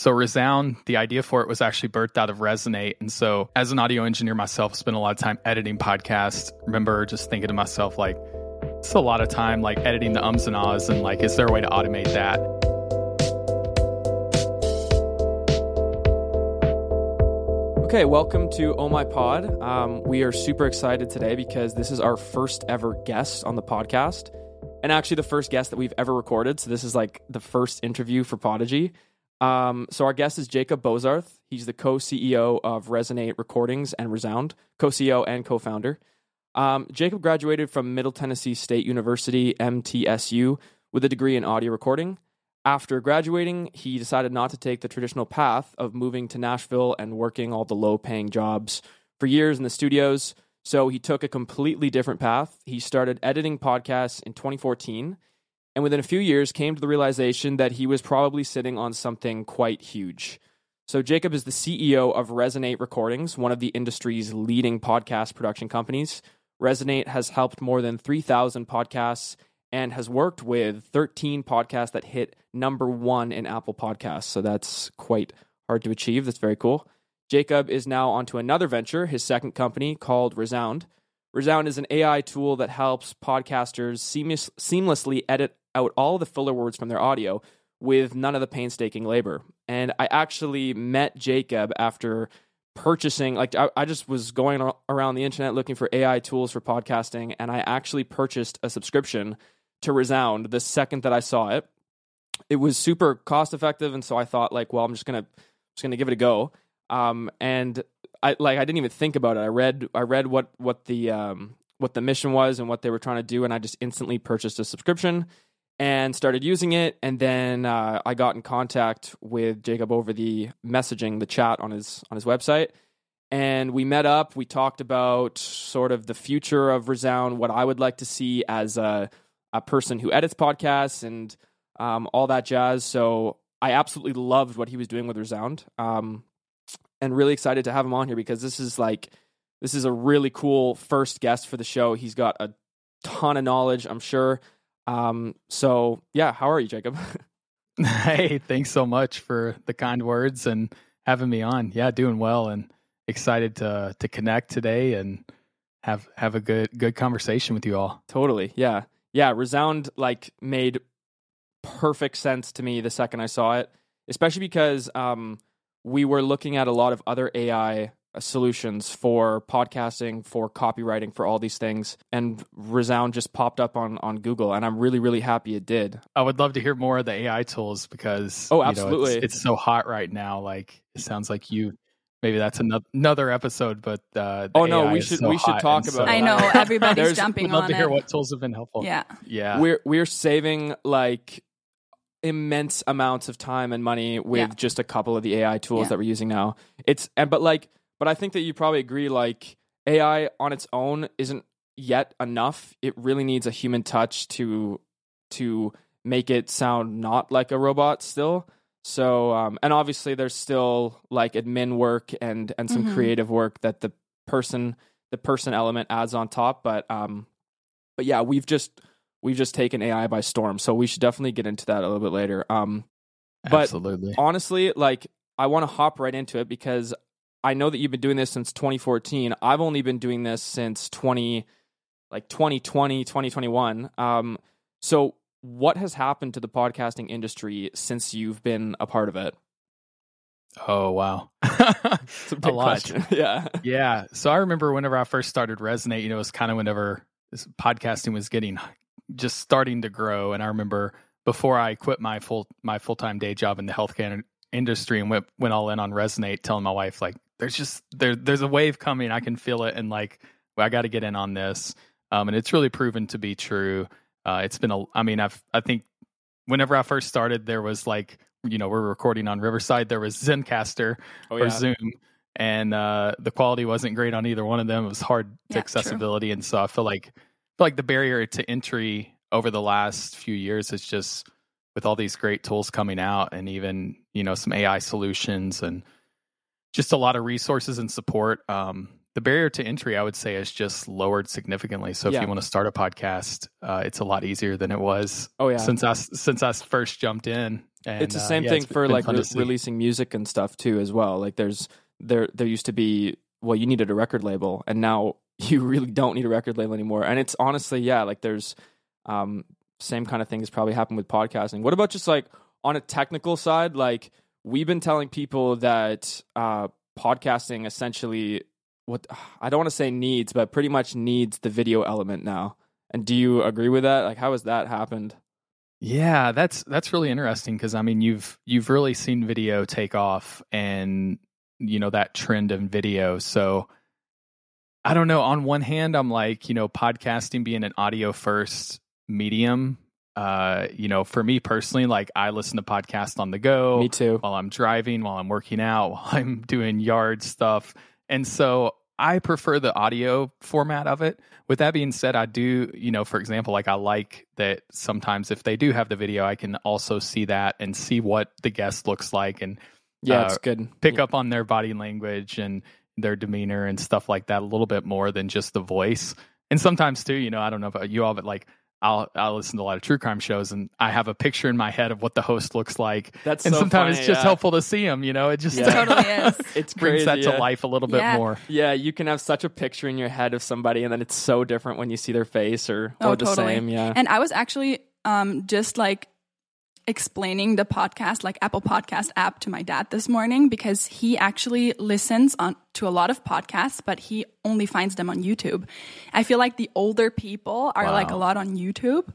So Resound, the idea for it was actually birthed out of Resonate. And so as an audio engineer myself, I spent a lot of time editing podcasts. Remember just thinking to myself, like, it's a lot of time like editing the ums and ahs and like, is there a way to automate that? Okay, welcome to Oh My Pod. Um, we are super excited today because this is our first ever guest on the podcast, and actually the first guest that we've ever recorded. So this is like the first interview for Podigy. Um, so our guest is Jacob Bozarth. He's the co-CEO of Resonate Recordings and Resound, co-CEO and co-founder. Um, Jacob graduated from Middle Tennessee State University (MTSU) with a degree in audio recording. After graduating, he decided not to take the traditional path of moving to Nashville and working all the low-paying jobs for years in the studios. So he took a completely different path. He started editing podcasts in 2014 and within a few years came to the realization that he was probably sitting on something quite huge. So, Jacob is the CEO of Resonate Recordings, one of the industry's leading podcast production companies. Resonate has helped more than 3,000 podcasts and has worked with 13 podcasts that hit number one in Apple Podcasts. So, that's quite hard to achieve. That's very cool. Jacob is now onto another venture, his second company called Resound. Resound is an AI tool that helps podcasters seamless, seamlessly edit out all the filler words from their audio with none of the painstaking labor. And I actually met Jacob after purchasing, like, I, I just was going around the internet looking for AI tools for podcasting, and I actually purchased a subscription to Resound the second that I saw it. It was super cost effective, and so I thought, like, well, I'm just gonna just gonna give it a go. Um, and I like I didn't even think about it. I read I read what what the um, what the mission was and what they were trying to do, and I just instantly purchased a subscription and started using it. And then uh, I got in contact with Jacob over the messaging, the chat on his on his website, and we met up. We talked about sort of the future of Resound, what I would like to see as a a person who edits podcasts and um, all that jazz. So I absolutely loved what he was doing with Resound, um, and really excited to have him on here because this is like this is a really cool first guest for the show. He's got a ton of knowledge, I'm sure. Um, so yeah, how are you, Jacob? hey, thanks so much for the kind words and having me on. Yeah, doing well and excited to to connect today and have have a good good conversation with you all. Totally. Yeah. Yeah, Resound like made perfect sense to me the second I saw it, especially because um we were looking at a lot of other AI solutions for podcasting, for copywriting, for all these things. And Resound just popped up on on Google, and I'm really really happy it did. I would love to hear more of the AI tools because oh, absolutely, you know, it's, it's, so hot right now. Like it sounds like you. Maybe that's another another episode, but uh, oh no, AI we should so we should talk about. So, I know everybody's jumping would love on to it. hear what tools have been helpful. Yeah, yeah. We're we're saving like immense amounts of time and money with yeah. just a couple of the AI tools yeah. that we're using now. It's and but like but I think that you probably agree like AI on its own isn't yet enough. It really needs a human touch to to make it sound not like a robot still. So um and obviously there's still like admin work and and some mm-hmm. creative work that the person the person element adds on top, but um but yeah, we've just we've just taken AI by storm. So we should definitely get into that a little bit later. Um but Absolutely. honestly, like I want to hop right into it because I know that you've been doing this since 2014. I've only been doing this since 20 like 2020, 2021. Um so what has happened to the podcasting industry since you've been a part of it? Oh wow, it's a, big a lot. Question. yeah, yeah. So I remember whenever I first started Resonate, you know, it was kind of whenever podcasting was getting just starting to grow, and I remember before I quit my full my full time day job in the healthcare industry and went went all in on Resonate, telling my wife like, there's just there there's a wave coming. I can feel it, and like well, I got to get in on this. Um, and it's really proven to be true. Uh, it's been a. I mean, I've I think whenever I first started, there was like you know we're recording on Riverside. There was Zencastr oh, or. Zoom, and uh, the quality wasn't great on either one of them. It was hard to yeah, accessibility, true. and so I feel like I feel like the barrier to entry over the last few years is just with all these great tools coming out, and even you know some AI solutions and just a lot of resources and support. Um, the barrier to entry, I would say, is just lowered significantly. So if yeah. you want to start a podcast, uh, it's a lot easier than it was. Oh yeah, since I since I first jumped in, And, it's the uh, same yeah, thing for like re- releasing music and stuff too as well like there's there there used to be well you needed a record label and now you really don't need a record label anymore and it's honestly yeah like there's um same kind of thing has probably happened with podcasting what about just like on a technical side like we've been telling people that uh podcasting essentially what i don't want to say needs but pretty much needs the video element now and do you agree with that like how has that happened Yeah, that's that's really interesting because I mean you've you've really seen video take off and you know that trend in video. So I don't know. On one hand, I'm like, you know, podcasting being an audio first medium. Uh, you know, for me personally, like I listen to podcasts on the go me too while I'm driving, while I'm working out, while I'm doing yard stuff. And so I prefer the audio format of it. With that being said, I do, you know, for example, like I like that sometimes if they do have the video, I can also see that and see what the guest looks like and yeah uh, it's good pick Yeah. up on their body language and their demeanor and stuff like that a little bit more than just the voice. And sometimes too, you know, I don't know about you all, but like I'll I'll listen to a lot of true crime shows and I have a picture in my head of what the host looks like. That's and so sometimes funny, it's just yeah. helpful to see them, you know, it just Yeah. Totally is. It's brings crazy, that to life a little bit more. Yeah, you can have such a picture in your head of somebody, and then it's so different when you see their face or, Oh, or the totally. same. Yeah, And I was actually um, just like explaining the podcast, like Apple Podcast app, to my dad this morning because he actually listens on to a lot of podcasts, but he only finds them on YouTube. I feel like the older people are like a lot on YouTube.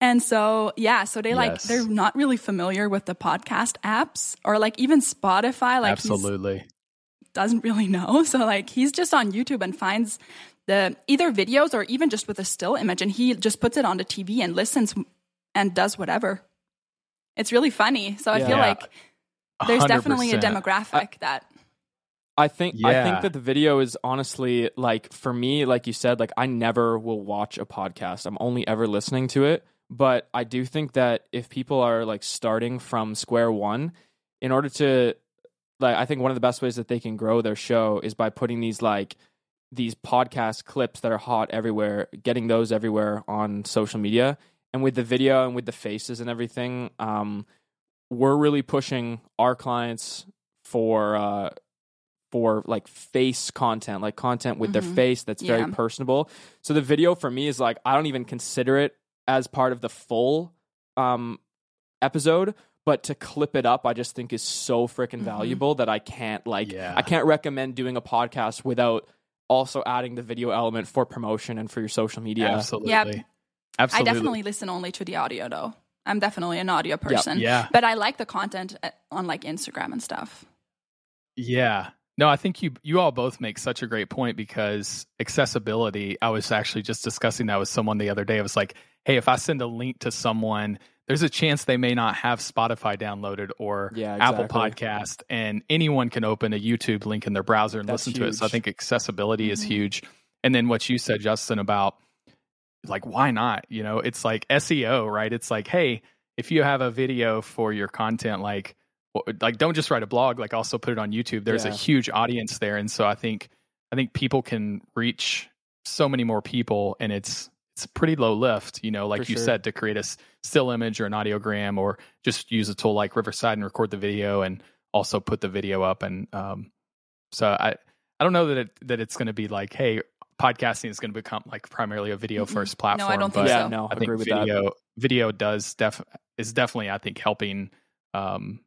And so, yeah, so they like Yes. they're not really familiar with the podcast apps or like even Spotify. Like Absolutely. doesn't really know. So like he's just on YouTube and finds the either videos or even just with a still image and he just puts it on the TV and listens and does whatever. It's really funny. So I feel like there's definitely a 100%. demographic that I think I think that the video is honestly like for me, like you said, like I never will watch a podcast. I'm only ever listening to it. But I do think that if people are like starting from square one, in order to like I think one of the best ways that they can grow their show is by putting these like these podcast clips that are hot everywhere, getting those everywhere on social media. And with the video and with the faces and everything, um, we're really pushing our clients for uh, for like face content, like content with their Mhm. face that's Yeah. very personable. So the video for me is like I don't even consider it as part of the full um episode, but to clip it up I just think is so freaking Mhm. valuable that I can't like Yeah. I can't recommend doing a podcast without also adding the video element for promotion and for your social media. Absolutely. Yep. Absolutely. I definitely listen only to the audio though. I'm definitely an audio person. Yeah. But I like the content uh, on like Instagram and stuff. Yeah. No, I think you you all both make such a great point because accessibility. I was actually just discussing that with someone the other day. I was like, "Hey, if I send a link to someone, there's a chance they may not have Spotify downloaded or Yeah, Apple. Podcast, and anyone can open a YouTube link in their browser and That's listen to it. So I think accessibility is Mhm. huge. And then what you said, Justin, about like why not? You know, it's like SEO, right? It's like, hey, if you have a video for your content, like like don't just write a blog, like also put it on YouTube. There's a huge audience there, and so I think I think people can reach so many more people, and it's it's pretty low lift, you know, like For you sure. said, to create a still image or an audiogram, or just use a tool like Riverside and record the video, and also put the video up. And um, so I I don't know that it that it's going to be like, hey, podcasting is going to become like primarily a video Mm-mm. first No, platform. I don't think but yeah, so. no, I I think agree with that. video video does def is definitely I think helping um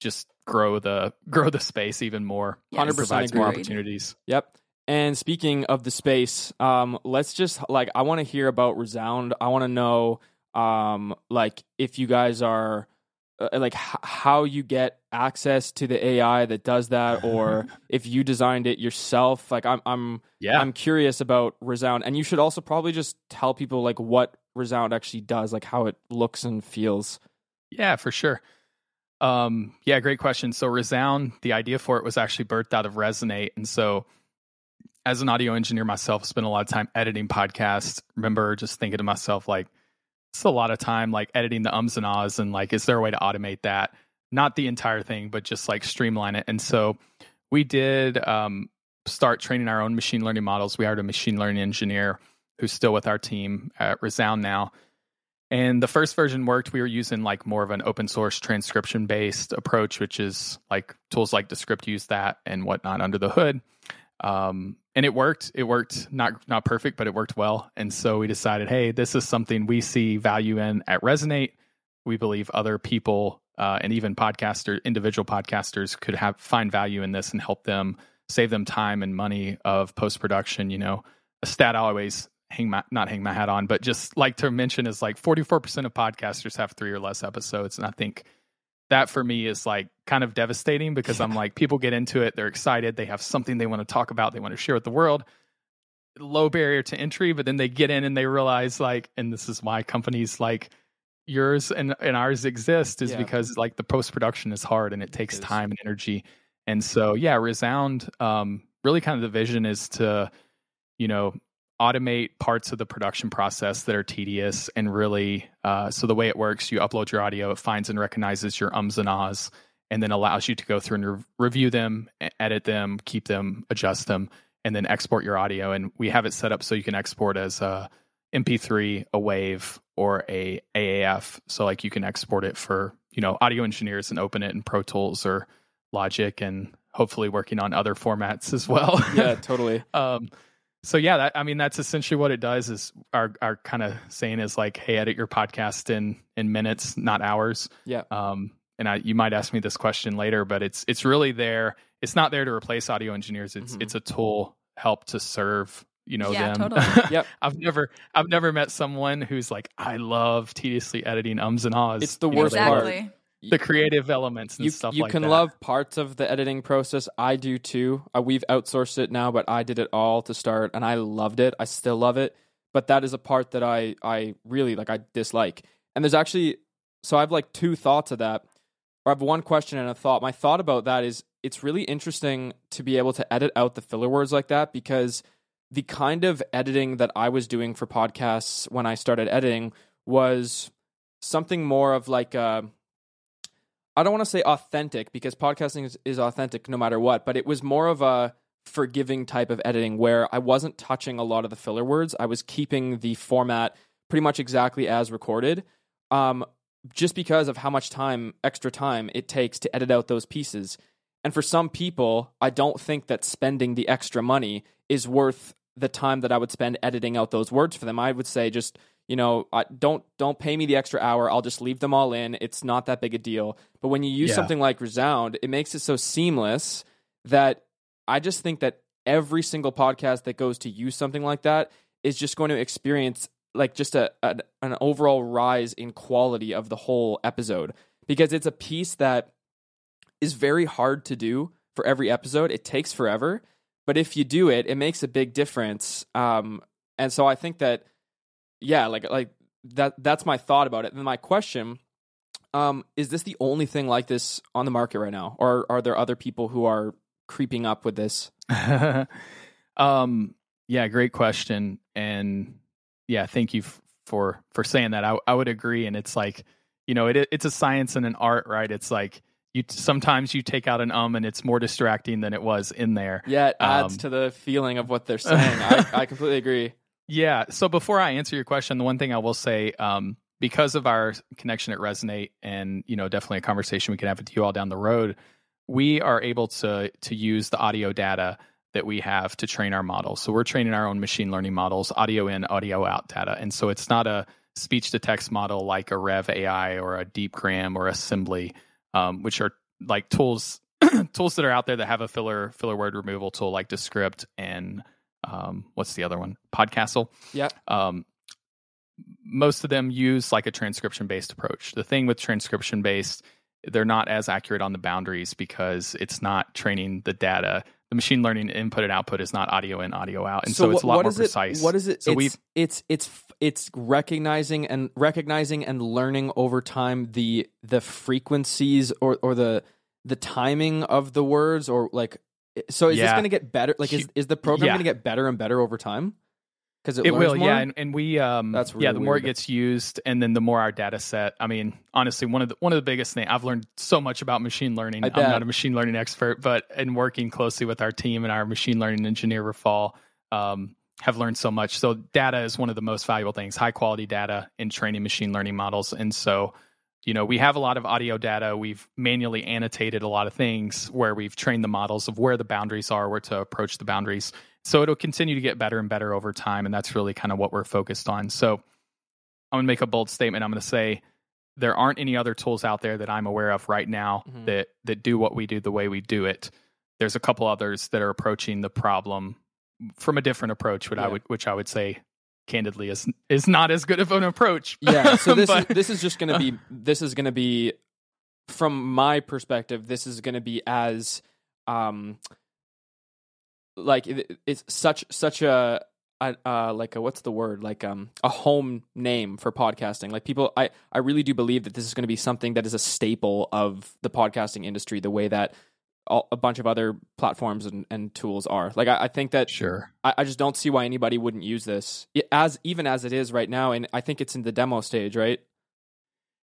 just grow the grow the space even more. Yes. 100% provides more opportunities. Yep. And speaking of the space, um, let's just like I want to hear about Resound. I want to know, um, like if you guys are uh, like h- how you get access to the AI that does that, or if you designed it yourself. Like I'm, I'm, Yeah. I'm curious about Resound, and you should also probably just tell people like what Resound actually does, like how it looks and feels. Yeah, for sure. Um, yeah, great question. So Resound, the idea for it was actually birthed out of Resonate. And so as an audio engineer myself, spent a lot of time editing podcasts. Remember just thinking to myself, like, it's a lot of time like editing the ums and ahs and like, is there a way to automate that? Not the entire thing, but just like streamline it. And so we did um start training our own machine learning models. We hired a machine learning engineer who's still with our team at Resound now And the first version worked. We were using like more of an open source transcription based approach, which is like tools like Descript use that and whatnot under the hood. Um, and it worked. It worked not not perfect, but it worked well. And so we decided, hey, this is something we see value in at Resonate. We believe other people uh, and even podcaster individual podcasters could have find value in this and help them save them time and money of post production. You know, a stat I always hang my not hang my hat on, but just like to mention is like 44% of podcasters have three or less episodes. And I think that for me is like kind of devastating because I'm like, people get into it, they're excited, they have something they want to talk about, they want to share with the world. Low barrier to entry, but then they get in and they realize like, and this is why companies like yours and, and ours exist is Yeah. because like the post production is hard and it takes is. time and energy. And so yeah, Resound um really kind of the vision is to, you know, automate parts of the production process that are tedious and really uh, so the way it works you upload your audio it finds and recognizes your ums and ahs and then allows you to go through and re- review them edit them keep them adjust them and then export your audio. And we have it set up so you can export as a mp3 a wave or a aaf so like you can export it for you know audio engineers and open it in pro tools or logic and hopefully working on other formats as well. Yeah, totally. um so yeah that, i mean that's essentially what it does is our our kind of saying is like hey edit your podcast in in minutes not hours Yeah. um and i you might ask me this question later but it's it's really there it's not there to replace audio engineers it's Mhm. it's a tool help to serve you know Yeah, them totally. Yep. i've never i've never met someone who's like i love tediously editing ums and ahs It's the You know, worst part. The creative elements and you, stuff you like can that. love parts of the editing process. I do too. Uh, we've outsourced it now, but I did it all to start, and I loved it. I still love it, but that is a part that I I really like. I dislike. And there's actually so I have like two thoughts of that. Or I have one question and a thought. My thought about that is it's really interesting to be able to edit out the filler words like that because the kind of editing that I was doing for podcasts when I started editing was something more of like a I don't want to say authentic because podcasting is, is authentic no matter what, but it was more of a forgiving type of editing where I wasn't touching a lot of the filler words. I was keeping the format pretty much exactly as recorded. Um, just because of how much time, extra time it takes to edit out those pieces. And for some people, I don't think that spending the extra money is worth the time that I would spend editing out those words for them. I would say just you know, I, don't don't pay me the extra hour. I'll just leave them all in. It's not that big a deal. But when you use Yeah. something like Resound, it makes it so seamless that I just think that every single podcast that goes to use something like that is just going to experience like just a, a an overall rise in quality of the whole episode because it's a piece that is very hard to do for every episode. It takes forever, but if you do it, it makes a big difference. Um, and so I think that yeah, like like that that's my thought about it. And my question um is this the only thing like this on the market right now or are there other people who are creeping up with this? um yeah great question and yeah thank you f- for for saying that i i would agree and it's like you know it it's a science and an art right it's like you sometimes you take out an um and it's more distracting than it was in there Yeah, it adds Um, to the feeling of what they're saying. I, I completely agree. Yeah. So before I answer your question, the one thing I will say, um, because of our connection at Resonate, and you know, definitely a conversation we can have with you all down the road, we are able to to use the audio data that we have to train our models. So we're training our own machine learning models, audio in, audio out data, and so it's not a speech to text model like a Rev AI or a DeepGram or Assembly, um, which are like tools tools that are out there that have a filler filler word removal tool like Descript and um, what's the other one? Podcastle. Yeah. Um, most of them use like a transcription based approach. The thing with transcription based, they're not as accurate on the boundaries because it's not training the data. The machine learning input and output is not audio in, audio out, and so, it's a lot more is precise. It, what is it? So it's, we've it's it's it's recognizing and recognizing and learning over time the the frequencies or or the the timing of the words or like so is this going to get better like is is the program yeah. going to get better and better over time because it, it will more? yeah and, and we um That's yeah really the more it gets used and then the more our data set i mean honestly one of the one of the biggest things i've learned so much about machine learning i'm not a machine learning expert but in working closely with our team and our machine learning engineer rafal um have learned so much. So data is one of the most valuable things, high quality data in training machine learning models. And so, you know, we have a lot of audio data. We've manually annotated a lot of things where we've trained the models of where the boundaries are, where to approach the boundaries. So it'll continue to get better and better over time. And that's really kind of what we're focused on. So I'm going to make a bold statement. I'm going to say there aren't any other tools out there that I'm aware of right now Mhm. that that do what we do the way we do it. There's a couple others that are approaching the problem from a different approach, which I would which I would say candidly is is not as good of an approach. Yeah. So this But- is this is just going to be this is going to be from my perspective. This is going to be as um like it, it's such such a. a uh, like a what's the word like um a home name for podcasting like people i i really do believe that this is going to be something that is a staple of the podcasting industry the way that all, a bunch of other platforms and, and tools are like I, I think that sure. I, I just don't see why anybody wouldn't use this as even as it is right now, and I think it's in the demo stage, right?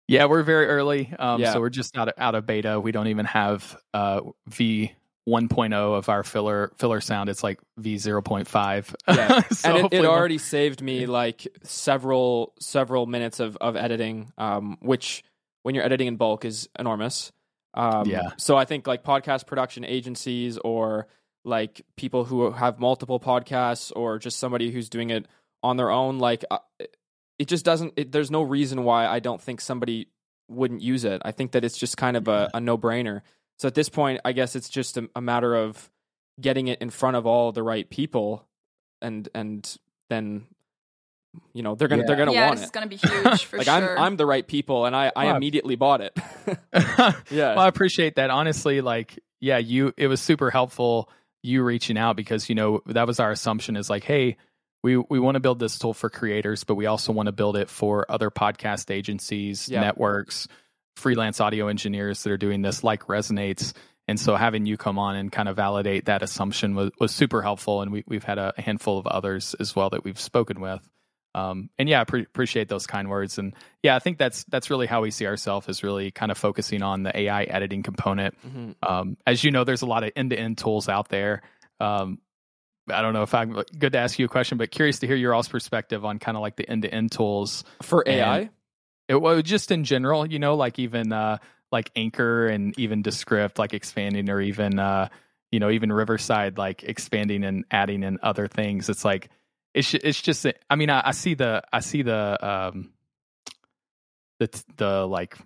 Yeah, we're very early. Um, Yeah. So we're just out of, out of beta. We don't even have uh, V 1.0 of our filler filler sound. It's like V 0.5. Yeah. so and it, it already saved me like several several minutes of of editing, um, which when you're editing in bulk is enormous. Um, Yeah. So I think like podcast production agencies or like people who have multiple podcasts or just somebody who's doing it on their own, like uh, it just doesn't. It, there's no reason why I don't think somebody wouldn't use it. I think that it's just kind of a, a no brainer. So at this point, I guess it's just a, a matter of getting it in front of all the right people, and and then you know they're gonna they're gonna yeah, want this is it. gonna be huge for Like sure. I'm I'm the right people, and I I Wow. immediately bought it. well, yeah. I appreciate that. Honestly, like, yeah, you it was super helpful you reaching out because you know that was our assumption is like, hey, we we want to build this tool for creators, but we also want to build it for other podcast agencies, Yeah. networks, freelance audio engineers that are doing this, like Resonates. And so having you come on and kind of validate that assumption was, was super helpful. And we, we've had a handful of others as well that we've spoken with. Um, and yeah, I pre- appreciate those kind words. And yeah, I think that's that's really how we see ourselves is really kind of focusing on the AI editing component. Mhm. Um, as you know, there's a lot of end to end tools out there. Um, I don't know if I'm good to ask you a question, but curious to hear your all's perspective on kind of like the end to end tools. For AI, It well, just in general, you know, like even uh, like Anchor and even Descript, like expanding, or even uh, you know, even Riverside, like expanding and adding in other things. It's like it's it's just. I mean, I, I see the I see the um, the the like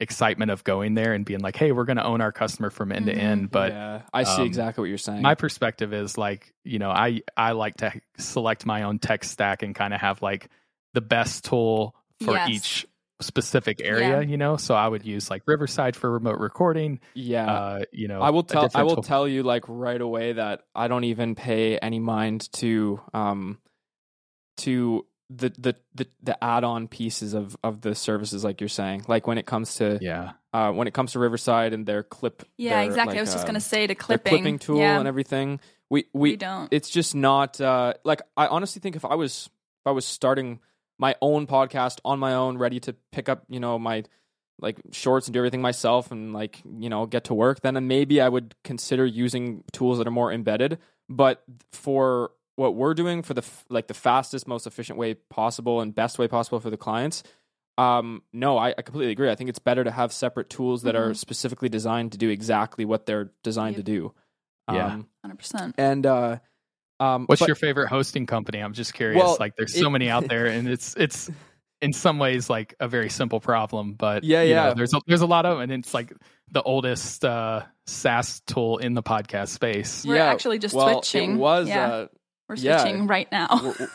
excitement of going there and being like, hey, we're going to own our customer from end to Mhm. end, but yeah, I see um, exactly what you're saying. my perspective is like you know i i like to select my own tech stack and kind of have like the best tool for Yes. each specific area Yeah. you know so i would use like riverside for remote recording yeah, uh you know I will tell I will tell you like right away that I don't even pay any mind to um to the the the, the add-on pieces of of the services like you're saying. Like when it comes to yeah uh when it comes to Riverside and their clip yeah, their, exactly. like, I was just um, gonna say the their clipping, clipping tool yeah, and everything. We we, we don't. it's just not uh like I honestly think if I was if I was starting my own podcast on my own, ready to pick up, you know, my like shorts and do everything myself and like, you know, get to work, then maybe I would consider using tools that are more embedded. But for what we're doing for the f- like the fastest, most efficient way possible and best way possible for the clients, um, no, I, I completely agree. I think it's better to have separate tools that are Mhm. specifically designed to do exactly what they're designed Yep. to do. Yeah. Um, Hundred percent. and uh, um, what's but- your favorite hosting company i'm just curious Well, like there's so it- many out there and it's it's in some ways like a very simple problem but Yeah, you know, yeah. there's a, there's a lot of and it's like the oldest uh SaaS tool in the podcast space. We're actually just well, switching. It was Yeah. uh, We're yeah. switching right now. w- w-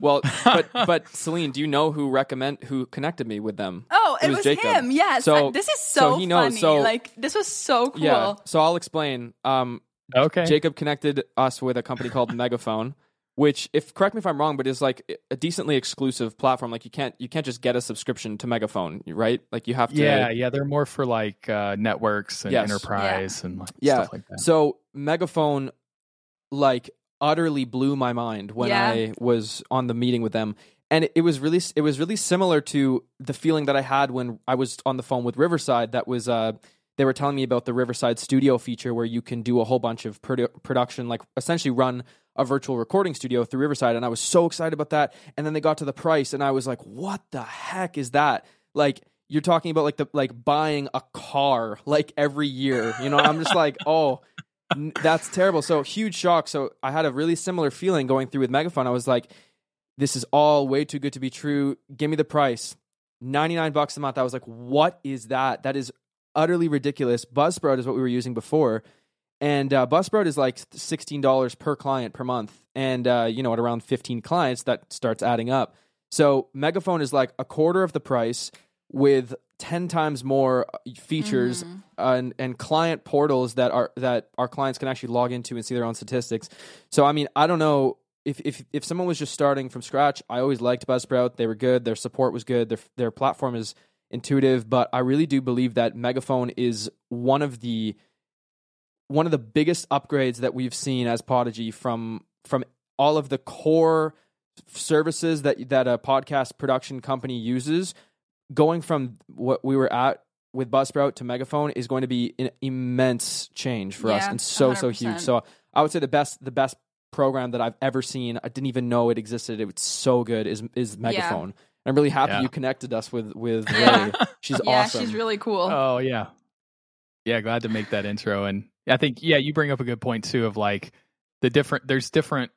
well, but but Celine, do you know who recommend who connected me with them? oh, it it, was was, Jacob. him. Yes. So- I- this is so so, he knows, funny. so- like this was so cool. Yeah. So I'll explain. Um, Okay. Jacob connected us with a company called Megaphone, which, if correct me if I'm wrong, but is like a decently exclusive platform. Like you can't you can't just get a subscription to Megaphone, right? Like you have to. yeah, yeah, they're more for like uh, networks and Yes. enterprise and like Yeah. stuff like that. So Megaphone, like, utterly blew my mind when Yeah. I was on the meeting with them, and it, it was really it was really similar to the feeling that I had when I was on the phone with Riverside. That was uh, they were telling me about the Riverside Studio feature where you can do a whole bunch of produ- production, like essentially run a virtual recording studio through Riverside. And I was so excited about that. And then they got to the price, and I was like, what the heck is that? Like, you're talking about like the like buying a car like every year. You know, I'm just like, oh, n- that's terrible. So huge shock. So I had a really similar feeling going through with Megaphone. I was like, this is all way too good to be true. Give me the price. 99 bucks a month. I was like, what is that? That is utterly ridiculous. Buzzsprout is what we were using before. And uh, Buzzsprout is like $16 per client per month. And, uh, you know, at around 15 clients, that starts adding up. So Megaphone is like a quarter of the price with 10 times more uh, features Mhm. and, and client portals that are that our clients can actually log into and see their own statistics. So I mean, I don't know if if if someone was just starting from scratch, I always liked Buzzsprout. They were good. Their support was good. Their their platform is intuitive, but I really do believe that Megaphone is one of the one of the biggest upgrades that we've seen as Podigy from from all of the core services that that a podcast production company uses going from what we were at with Buzzsprout to Megaphone is going to be an immense change for us and so so 100%. huge. So I would say the best the best program that I've ever seen. I didn't even know it existed. It was so good. Is is Megaphone. And I'm really happy Yeah. you connected us with with Yeah. Ray. She's awesome. yeah, awesome. she's really cool. Oh yeah, yeah. Glad to make that intro, and I think yeah, you bring up a good point too of like the different. There's different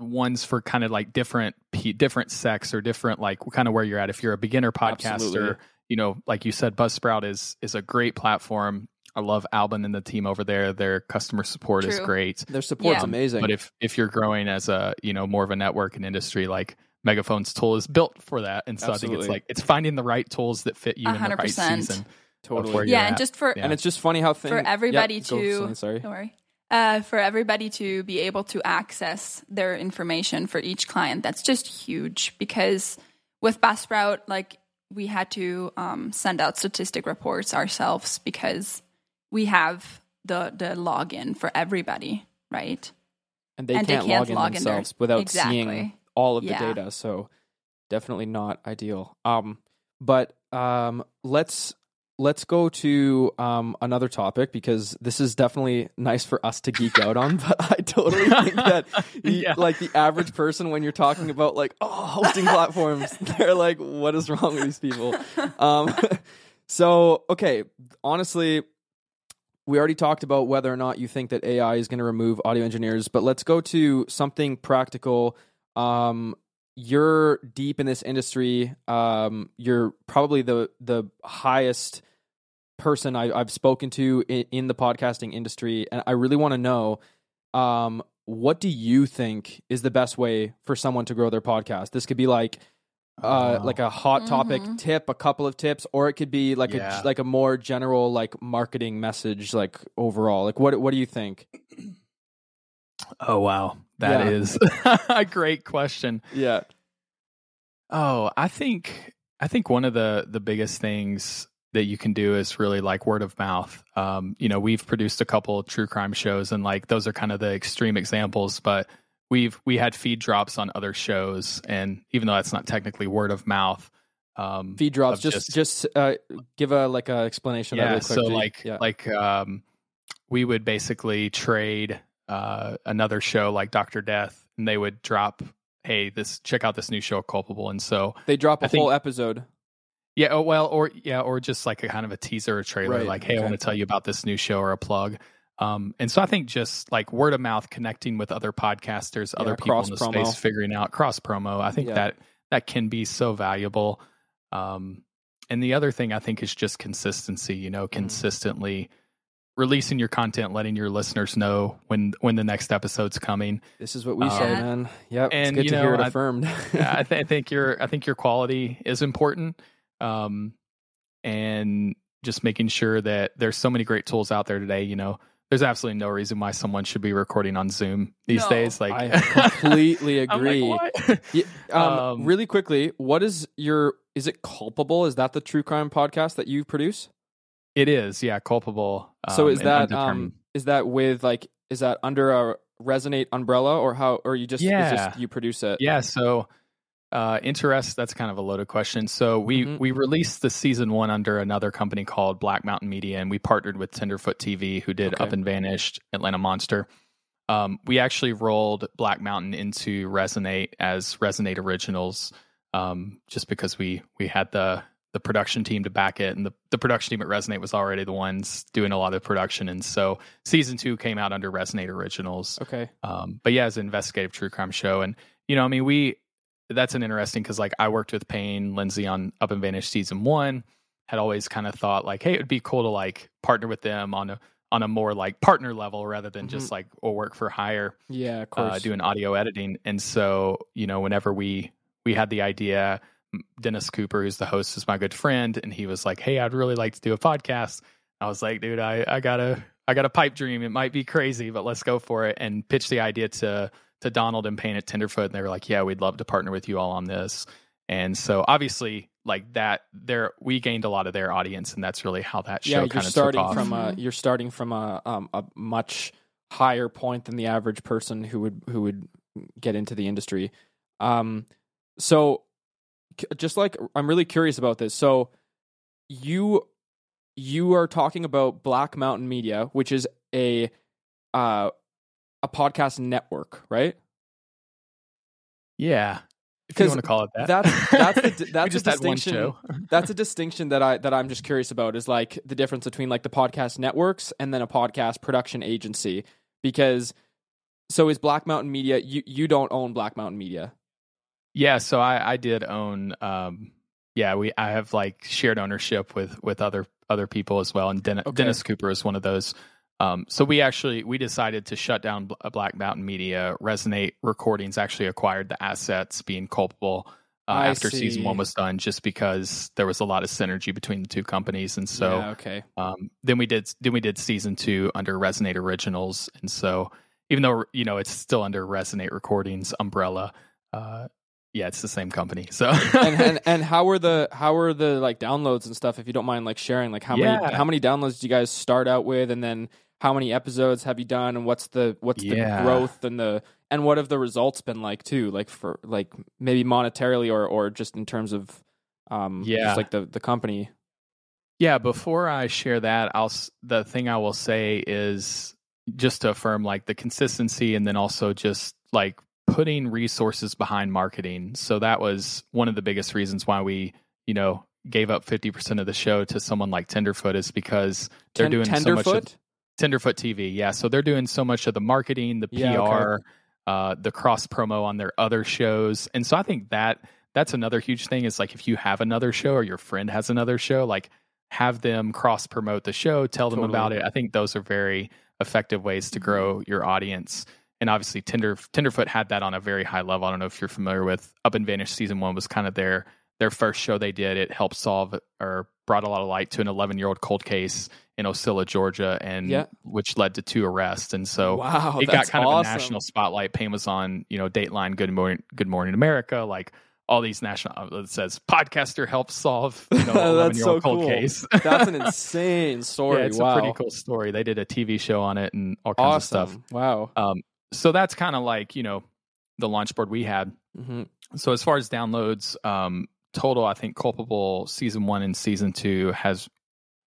ones for kind of like different different sex or different like kind of where you're at. If you're a beginner podcaster, Absolutely. you know, like you said, Buzzsprout is is a great platform. I love Alban and the team over there. Their customer support is great. Their support's Yeah. amazing. But if if you're growing as a you know more of a network and industry, like Megaphone's tool is built for that, and so I think it's like it's finding the right tools that fit you in the right 100%. season. totally. yeah, and at. just for Yeah. And it's just funny how thing, for everybody yeah, to Celine, sorry. don't worry uh, for everybody to be able to access their information for each client that's just huge because with Buzzsprout like we had to um, send out statistic reports ourselves because we have the the login for everybody right and they And can't, can't log in log in their- themselves without seeing Exactly. All of the data. So definitely not ideal. Um, but um, let's let's go to um, another topic because this is definitely nice for us to geek out on. But I totally think that the, Yeah. like the average person when you're talking about like oh hosting platforms, they're like, what is wrong with these people? Um, so okay, honestly. We already talked about whether or not you think that AI is going to remove audio engineers, but let's go to something practical. Um, you're deep in this industry. Um, you're probably the the highest person I, I've spoken to in, in the podcasting industry, and I really want to know. Um, what do you think is the best way for someone to grow their podcast? This could be like uh, Oh. like a hot topic Mhm. tip, a couple of tips, or it could be like Yeah. a like a more general like marketing message, like overall. Like what what do you think? Oh wow, that Yeah. is a great question. Yeah, Oh, I think I think one of the the biggest things that you can do is really like word of mouth. Um, you know, we've produced a couple of true crime shows, and like those are kind of the extreme examples, but we've we had feed drops on other shows, and even though that's not technically word of mouth, um, feed drops. of Just just uh, give a like a explanation. yeah really so like yeah. like um we would basically trade uh another show like dr death and they would drop hey this check out this new show culpable and so they drop a think- whole episode. yeah oh, well or yeah or just like a kind of a teaser or trailer Right, like hey i want to tell you about this new show or a plug um and so i think just like word of mouth connecting with other podcasters other people in the cross-promo. space figuring out cross promo i think Yeah. that that can be so valuable um and the other thing i think is just consistency you Mm. know consistently releasing your content letting your listeners know when when the next episode's coming This is what we Uh, say, man. Yep, and, it's good you to hear it I- affirmed. I, th- I think your I think your quality is important, um, and just making sure that there's so many great tools out there today. You know, there's absolutely no reason why someone should be recording on Zoom these No. days. Like, I completely I'm like, agree. "What?" Yeah, um, Um, really quickly, what is your? Is it culpable? Is that the true crime podcast that you produce? It is, yeah, culpable. so um, is and that um is that with like is that under a resonate umbrella or how or you just Yeah. just you produce it? yeah? So uh, interest, that's kind of a loaded question. So we Mhm. we released the season one under another company called Black Mountain Media, and we partnered with Tenderfoot TV, who did Okay. Up and Vanished, Atlanta Monster. Um, we actually rolled Black Mountain into Resonate as Resonate Originals, um, just because we we had the the production team to back it, and the the production team at Resonate was already the ones doing a lot of production, and so season two came out under Resonate Originals. Okay. Um, but yeah, it's an investigative true crime show, and you know, I mean, we that's an interesting because like I worked with Payne Lindsay on Up and Vanished season one. Had always kind of thought like, hey, it would be cool to like partner with them on a on a more like partner level rather than just like or work for hire Yeah, of course. uh, doing audio editing. And so, you know, whenever we we had the idea, Dennis Cooper, who's the host, is my good friend, and he was like, "Hey, I'd really like to do a podcast." I was like, "Dude, I I got a I got a pipe dream. It might be crazy, but let's go for it." And pitch the idea to to Donald and Payne at Tenderfoot, and they were like, "Yeah, we'd love to partner with you all on this." And so, obviously, like that, there we gained a lot of their audience, and that's really how that show you're kind of starting off. from a you're starting from a um, a much higher point than the average person who would who would get into the industry. Um, so just like I'm really curious about this. So you you are talking about Black Mountain Media, which is a uh a podcast network, right? yeah, if you want to call it that. that's- that's the- that's the just had one distinction. That's a distinction that I that I'm just curious about is like the difference between like the podcast networks and then a podcast production agency because so is Black Mountain Media you you don't own Black Mountain Media. Yeah, so I I did own um yeah, we I have like shared ownership with with other other people as well and Den- Okay. Dennis Cooper is one of those. Um so we actually we decided to shut down Bl- Black Mountain Media. Resonate Recordings actually acquired the assets being culpable uh, after season 1 was done just because there was a lot of synergy between the two companies and so yeah, okay. um, then we did then we did season two under Resonate Originals, and so even though you know it's still under Resonate Recordings umbrella, uh, yeah, it's the same company. So and, and and how were the how were the like downloads and stuff if you don't mind like sharing like how many how many downloads do you guys start out with and then how many episodes have you done and what's the what's Yeah. the growth and the and what have the results been like too like for like maybe monetarily or or just in terms of um Yeah. just like the the company yeah, before I share that, I'll s- the thing I will say is just to affirm like the consistency, and then also just like putting resources behind marketing. So that was one of the biggest reasons why we you know gave up fifty percent of the show to someone like Tenderfoot is because they're Ten- doing so much. Of, tenderfoot Tenderfoot TV, yeah. So they're doing so much of the marketing, the PR, Yeah, okay. uh, the cross promo on their other shows, and so I think that that's another huge thing. Is like if you have another show or your friend has another show, like have them cross promote the show, tell them Totally. about it. I think those are very effective ways to grow your audience. And obviously, Tender Tenderfoot had that on a very high level. I don't know if you're familiar with Up and Vanish season one was kind of their their first show they did. It helped solve or brought a lot of light to an 11 year old cold case in Ocilla, Georgia, and Yeah. which led to two arrests. And so wow it got kind of a national spotlight. Payne was on, you know, Dateline, Good Morning, Good Morning America, like all these national. uh, It says podcaster helps solve, you know, That's eleven year old so cold cool. case. that's an insane story yeah, it's wow a pretty cool story. They did a TV show on it and all kinds awesome of stuff. wow Um, so that's kind of like you know the launch board we had. hmm So as far as downloads, um, total, I think Culpable season one and season two has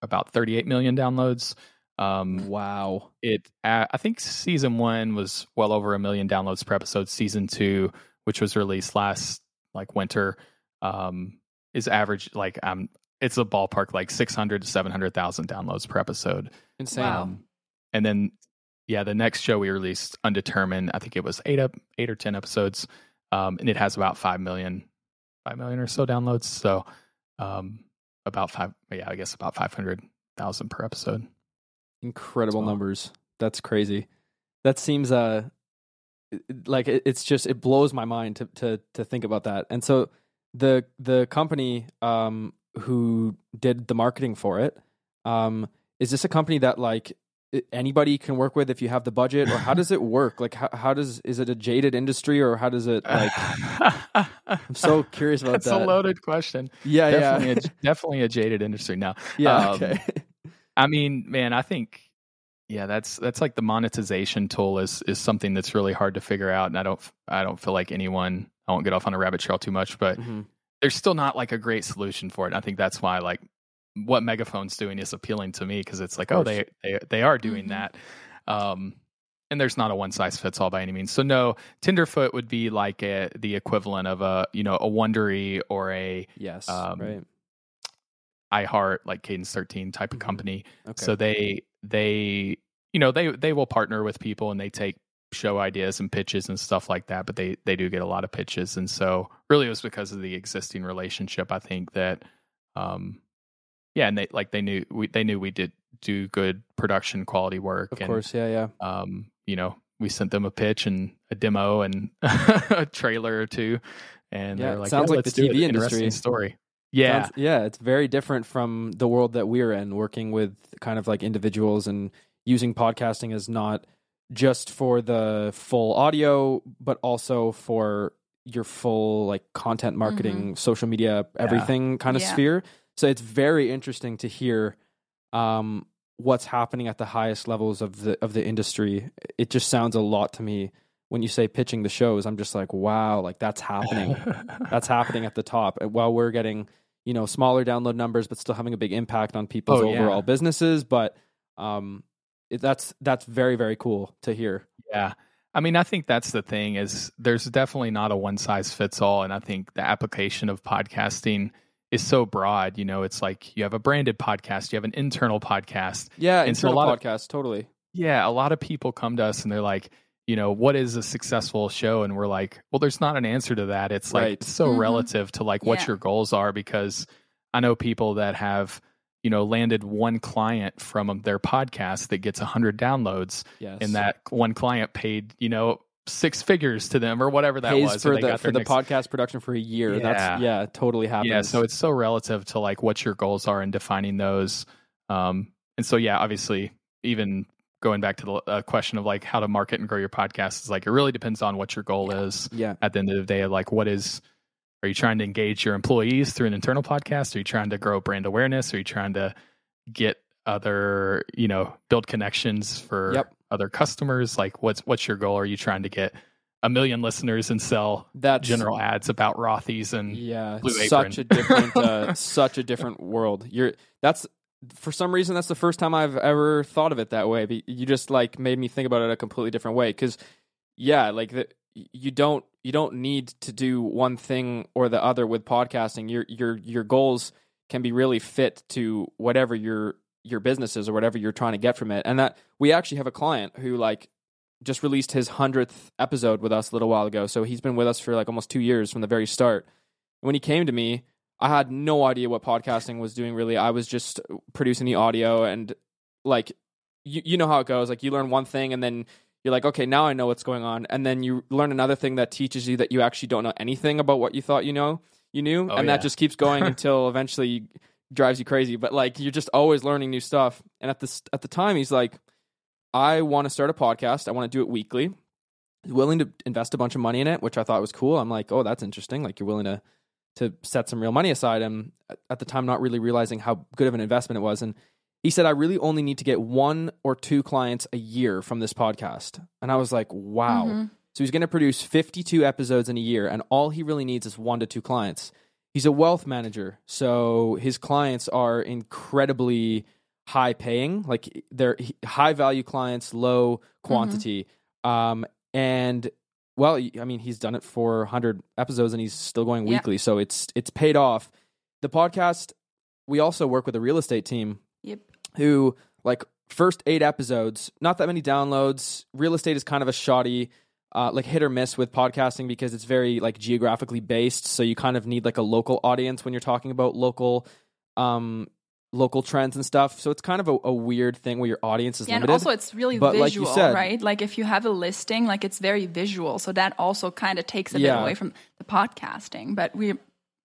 about 38 million downloads. Um, wow it uh, I think season one was well over a million downloads per episode. Season two, which was released last like winter, um, is average like um it's a ballpark like 600 to 700,000 downloads per episode. insane Um, and then yeah, the next show we released, Undetermined, I think it was eight up eight or ten episodes, um, and it has about five million, five million or so downloads. So um, about five, yeah, I guess about five hundred thousand per episode. incredible So- numbers that's crazy that seems uh like it, it's just it blows my mind to to to think about that and so the the company um who did the marketing for it um is this a company that like anybody can work with if you have the budget or how does it work like how, how does is it a jaded industry or how does it like i'm so curious about That's that a loaded question. yeah definitely, yeah a, definitely a jaded industry now. yeah um, okay I mean, man, I think yeah, that's that's like the monetization tool is is something that's really hard to figure out, and I don't I don't feel like anyone. I won't get off on a rabbit trail too much, but Mm-hmm. there's still not like a great solution for it. And I think that's why like what Megaphone's doing is appealing to me because it's like, oh, they they they are doing Mhm. that. Um, and there's not a one size fits all by any means. So no, Tenderfoot would be like a, the equivalent of a you know a Wondery or a Yes. Um, right. iHeart like Cadence 13 type of Mhm. company. Okay. So they they you know they they will partner with people and they take show ideas and pitches and stuff like that. But they they do get a lot of pitches, and so really it was because of the existing relationship. I think that um yeah, and they like they knew we they knew we did do good production quality work. of and, course. Yeah. Yeah. um you know we sent them a pitch and a demo and a trailer or two, and Yeah, they're like, sounds "Yeah, like the let's do. TV Interesting industry. story. Yeah, Sounds- yeah, it's very different from the world that we're in, working with kind of like individuals and using podcasting as not just for the full audio, but also for your full like content marketing, social media, everything kind of Yeah. sphere. So it's very interesting to hear um, what's happening at the highest levels of the of the industry. It just sounds a lot to me when you say pitching the shows. I'm just like, wow, like that's happening that's happening at the top while we're getting you know smaller download numbers but still having a big impact on people's Oh, yeah. overall businesses but um it, that's that's very very cool to hear Yeah. I mean, I think that's the thing is there's definitely not a one size fits all. And I think the application of podcasting is so broad. You know, it's like you have a branded podcast, you have an internal podcast. yeah And so a internal lot of- podcast totally Yeah. A lot of people come to us and they're like, you know, what is a successful show? And we're like, well, there's not an answer to that. It's like, Right. it's so Mhm. relative to like what Yeah. your goals are because I know people that have, you know, landed one client from their podcast that gets 100 downloads yes and that one client paid you know six figures to them or whatever that pays was for the for the next- podcast production for a year. Yeah. that's yeah totally happens. yeah so it's so relative to like what your goals are and defining those. Um and so yeah obviously even going back to the uh, question of like how to market and grow your podcast is like it really depends on what your goal is yeah. at the end of the day like what is are you trying to engage your employees through an internal podcast? Are you trying to grow brand awareness? Are you trying to get other you know build connections for Yep. Other customers? Like what's what's your goal? Are you trying to get a million listeners and sell that's general ads about Rothy's and yeah Blue such a different uh, such a different world. You're that's for some reason that's the first time i've ever thought of it that way but you just like made me think about it a completely different way because yeah like the, you don't you don't need to do one thing or the other with podcasting. Your your your goals can be really fit to whatever your your businesses or whatever you're trying to get from it and that we actually have a client who like just released his 100th episode with us a little while ago so he's been with us for like almost 2 years from the very start when he came to me I had no idea what podcasting was doing really. I was just producing the audio and like you you know how it goes. Like you learn one thing and then you're like, okay, now I know what's going on. And then you learn another thing that teaches you that you actually don't know anything about what you thought you know you knew. Oh, and yeah. that just keeps going until eventually drives you crazy. But like you're just always learning new stuff. And at this at the time he's like, I want to start a podcast. I want to do it weekly. He's willing to invest a bunch of money in it, which I thought was cool. I'm like, oh, that's interesting. Like you're willing to to set some real money aside. And at- the time, not really realizing how good of an investment it was. And he said, I really only need to get one or two clients a year from this podcast. And I was like, wow. Mhm. So he's going to produce 52 episodes in a year, and all he really needs is one to two clients. He's a wealth manager, so his clients are incredibly high paying, like they're high value clients, low quantity. Um, and well, I mean, he's done it for 100 episodes, and he's still going Yeah. weekly, so it's it's paid off. The podcast, we also work with a real estate team Yep. who like first eight episodes, not that many downloads. Real estate is kind of a shoddy, uh, like hit or miss with podcasting because it's very like geographically based. So you kind of need like a local audience when you're talking about local, um, local trends and stuff. So it's kind of a, a weird thing where your audience is Yeah, and limited. also it's really But like visual, said- right? Like if you have a listing, like it's very visual, so that also kind of takes a Yeah. bit away from the podcasting. But we,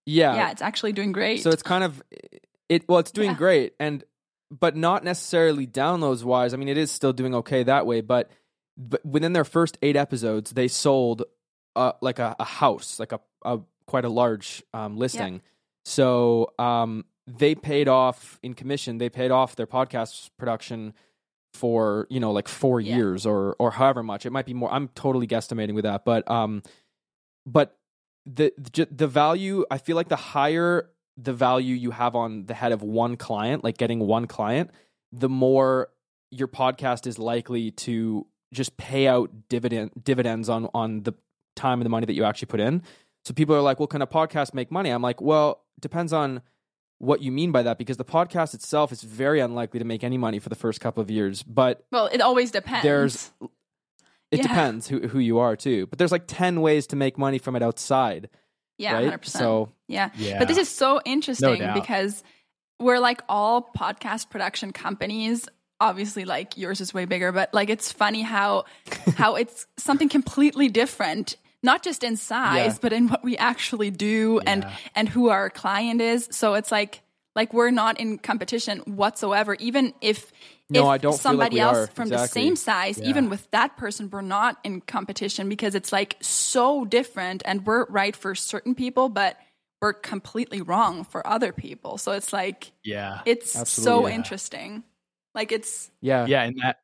yeah, yeah, it's actually doing great. So it's kind of it. Well, it's doing Yeah. great, and but not necessarily downloads wise. I mean, it is still doing okay that way. But within their first eight episodes, they sold uh, like a, a house, like a, a quite a large um, listing. So um, they paid off in commission. They paid off their podcast production for you know like four Yeah. years or or however much. It might be more. I'm totally guesstimating with that, but um, but the the value. I feel like the higher the value you have on the head of one client, like getting one client, the more your podcast is likely to just pay out dividend dividends on on the time and the money that you actually put in. So people are like, "Well, can a podcast make money?" I'm like, "Well, depends on what you mean by that because the podcast itself is very unlikely to make any money for the first couple of years, but Well, it always depends. There's- it Yeah. depends who who you are too. But there's like 10 ways to make money from it outside, yeah, right? 100%. So, Yeah. Yeah. But this is so interesting doubt. because we're like all podcast production companies. Obviously, like yours is way bigger, but like it's funny how how it's something completely different, not just in size, Yeah. but in what we actually do and Yeah. and who our client is. So it's like like we're not in competition whatsoever. Even if No, if I don't feel like somebody else are. from Exactly. the same size, even with that person, we're not in competition because it's like so different and we're right for certain people, but we're completely wrong for other people. So it's like yeah. it's so Absolutely. interesting. Like it's yeah. Yeah, and that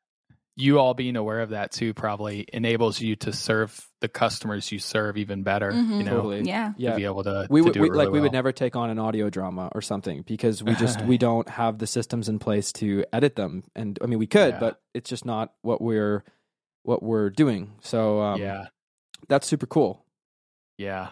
you all being aware of that too probably enables you to serve the customers you serve even better. Mhm. You know, Totally. yeah. to Yeah. be able to, we to would do we, it really like we would never take on an audio drama or something because we just we don't have the systems in place to edit them and i mean we could Yeah. but it's just not what we're what we're doing so um, yeah, that's super cool yeah.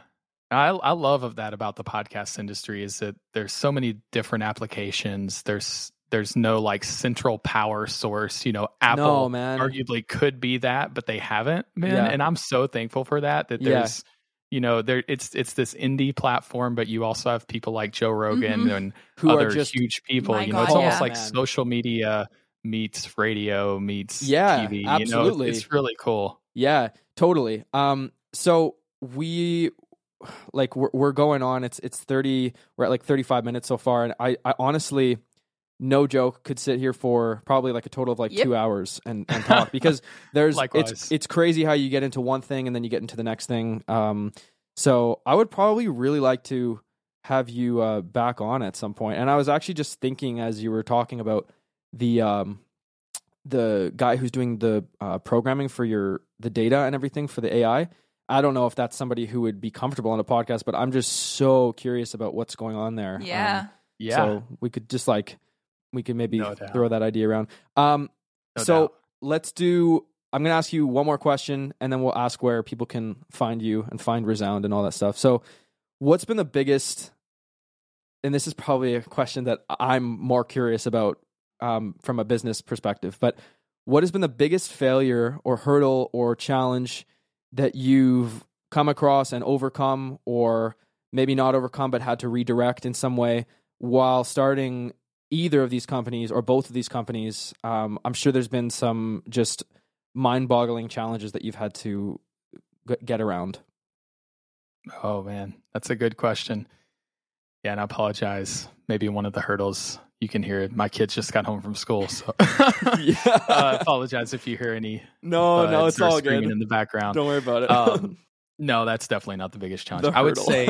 I I love of that about the podcast industry is that there's so many different applications. There's there's no like central power source. You know, Apple no man arguably could be that, but they haven't been. Yeah. And I'm so thankful for that. That Yeah. there's, you know, there it's it's this indie platform, but you also have people like Joe Rogan Mhm. and who other are just huge people. My you know, God, it's almost yeah. like Man. social media meets radio meets Yeah, TV. You absolutely. know, it's, it's really cool. Yeah, totally. Um, so we like we're, we're going on. It's it's thirty. We're at like thirty five minutes so far, and I I honestly, no joke, could sit here for probably like a total of like Yep. two hours and, and talk because there's Likewise. it's it's crazy how you get into one thing and then you get into the next thing. Um, so I would probably really like to have you uh, back on at some point. And I was actually just thinking as you were talking about the um the guy who's doing the uh, programming for your the data and everything for the AI. I don't know if that's somebody who would be comfortable on a podcast, but I'm just so curious about what's going on there. Yeah. Um, Yeah. So we could just like we can maybe No throw that idea around. Um No so doubt. let's do I'm going to ask you one more question and then we'll ask where people can find you and find Resound and all that stuff. So what's been the biggest and this is probably a question that I'm more curious about um, from a business perspective, but what has been the biggest failure or hurdle or challenge that you've come across and overcome or maybe not overcome but had to redirect in some way while starting either of these companies or both of these companies um, i'm sure there's been some just mind-boggling challenges that you've had to g- get around Oh man, that's a good question. Yeah, and I apologize. Maybe one of the hurdles you can hear. My kids just got home from school, so Yeah. uh, apologize if you hear any. no no it's all screaming good in the background. don't worry about it Um, no, that's definitely not the biggest challenge. The I would say,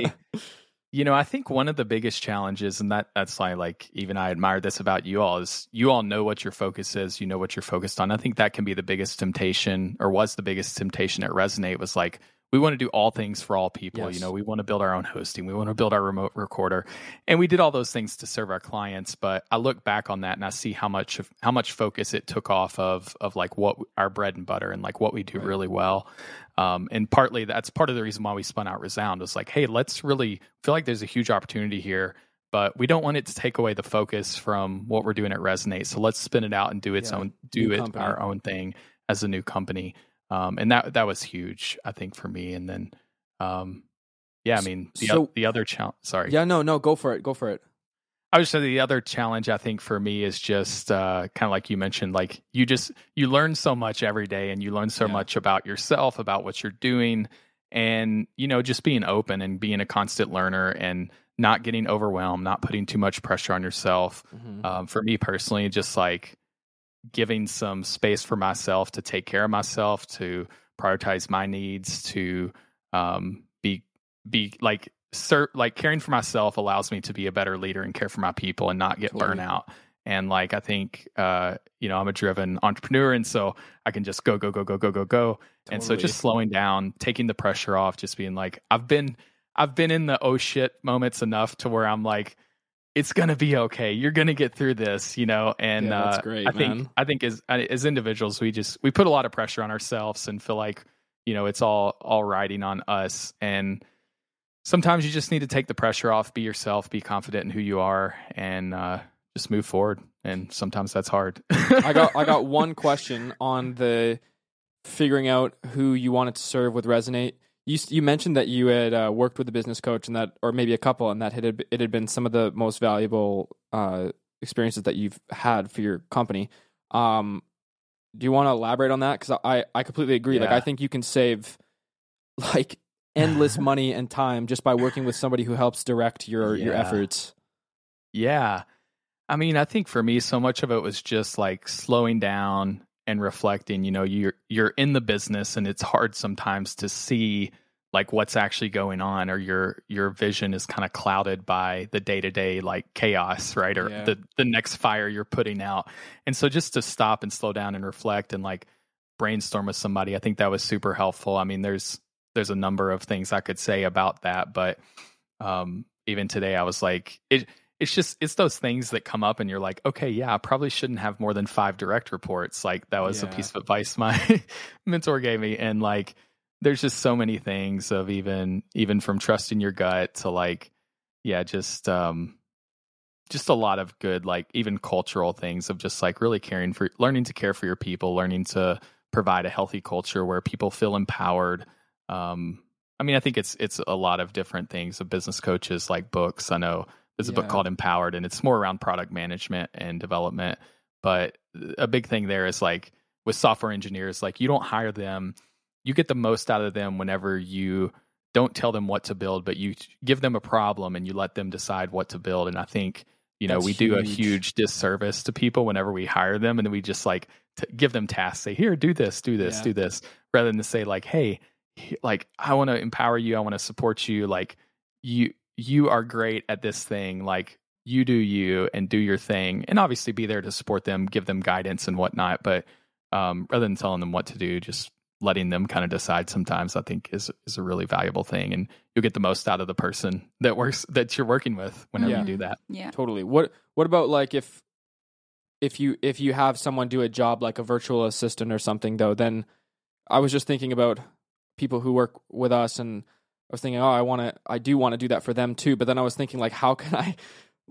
you know, I think one of the biggest challenges, and that that's why, like, even I admire this about you all is you all know what your focus is. You know what you're focused on. I think that can be the biggest temptation, or was the biggest temptation at Resonate. Was like we want to do all things for all people. Yes. You know, we want to build our own hosting. We want to build our remote recorder, and we did all those things to serve our clients. But I look back on that and I see how much of how much focus it took off of of like what our bread and butter and like what we do Right. really well. Um, and partly that's part of the reason why we spun out Resound was like, hey, let's really feel like there's a huge opportunity here, but we don't want it to take away the focus from what we're doing at Resonate. So let's spin it out and do its Yeah, own, do it company. our own thing as a new company. Um, and that that was huge, I think, for me. And then, um, yeah, I mean, the, So- o- the other challenge. Sorry, yeah no no go for it go for it I would say the other challenge I think for me is just uh, kind of like you mentioned, like you just you learn so much every day, and you learn so Yeah. much about yourself, about what you're doing, and you know just being open and being a constant learner and not getting overwhelmed, not putting too much pressure on yourself. Mhm. Um, for me personally, just like giving some space for myself to take care of myself, to prioritize my needs, to um, be be like ser- like caring for myself allows me to be a better leader and care for my people and not get Totally. burnout. And like I think uh, you know, I'm a driven entrepreneur and so I can just go, go, go, go, go, go, go. And so just slowing down, taking the pressure off, just being like, I've been I've been in the oh shit moments enough to where I'm like, it's gonna be okay. You're gonna get through this, you know. And Yeah, that's uh, great, I think. I think as as individuals, we just we put a lot of pressure on ourselves and feel like you know it's all all riding on us. And sometimes you just need to take the pressure off, be yourself, be confident in who you are, and uh, just move forward. And sometimes that's hard. I got I got one question on the figuring out who you wanted to serve with Resonate. You you mentioned that you had uh, worked with a business coach and that, or maybe a couple, and that it had, it had been some of the most valuable uh, experiences that you've had for your company. Um, do you want to elaborate on that? Because I I completely agree. Like I think you can save like endless money and time just by working with somebody who helps direct your your efforts. Yeah. I mean, I think for me so much of it was just like slowing down and reflecting, you know, you're you're in the business and it's hard sometimes to see like what's actually going on or your your vision is kind of clouded by the day-to-day like chaos, right? Or Yeah. the the next fire you're putting out. And so just to stop and slow down and reflect and like brainstorm with somebody, I think that was super helpful. I mean, there's there's a number of things I could say about that, but um even today I was like it it's just it's those things that come up and you're like okay yeah i probably shouldn't have more than five direct reports. Like that was a piece of advice my mentor gave me and like there's just so many things of even even from trusting your gut to like yeah just um just a lot of good like even cultural things of just like really caring for learning to care for your people learning to provide a healthy culture where people feel empowered um i mean i think it's it's a lot of different things of business coaches like books i know there's a book called empowered and it's more around product management and development but a big thing there is like with software engineers like you don't hire them you get the most out of them whenever you don't tell them what to build but you give them a problem and you let them decide what to build and i think you know That's we do a huge. huge disservice to people whenever we hire them and then we just like t- give them tasks say here do this do this Yeah. do this rather than to say like hey he- like i want to empower you i want to support you like you you are great at this thing like you do you and do your thing and obviously be there to support them give them guidance and whatnot but um, rather than telling them what to do just letting them kind of decide sometimes i think is is a really valuable thing and you'll get the most out of the person that works that you're working with whenever Yeah. you do that Yeah. Totally. What What about like if if you if you have someone do a job like a virtual assistant or something though, then I was just thinking about people who work with us and I was thinking, oh, I want to, I do want to do that for them too. But then I was thinking, like, how can I,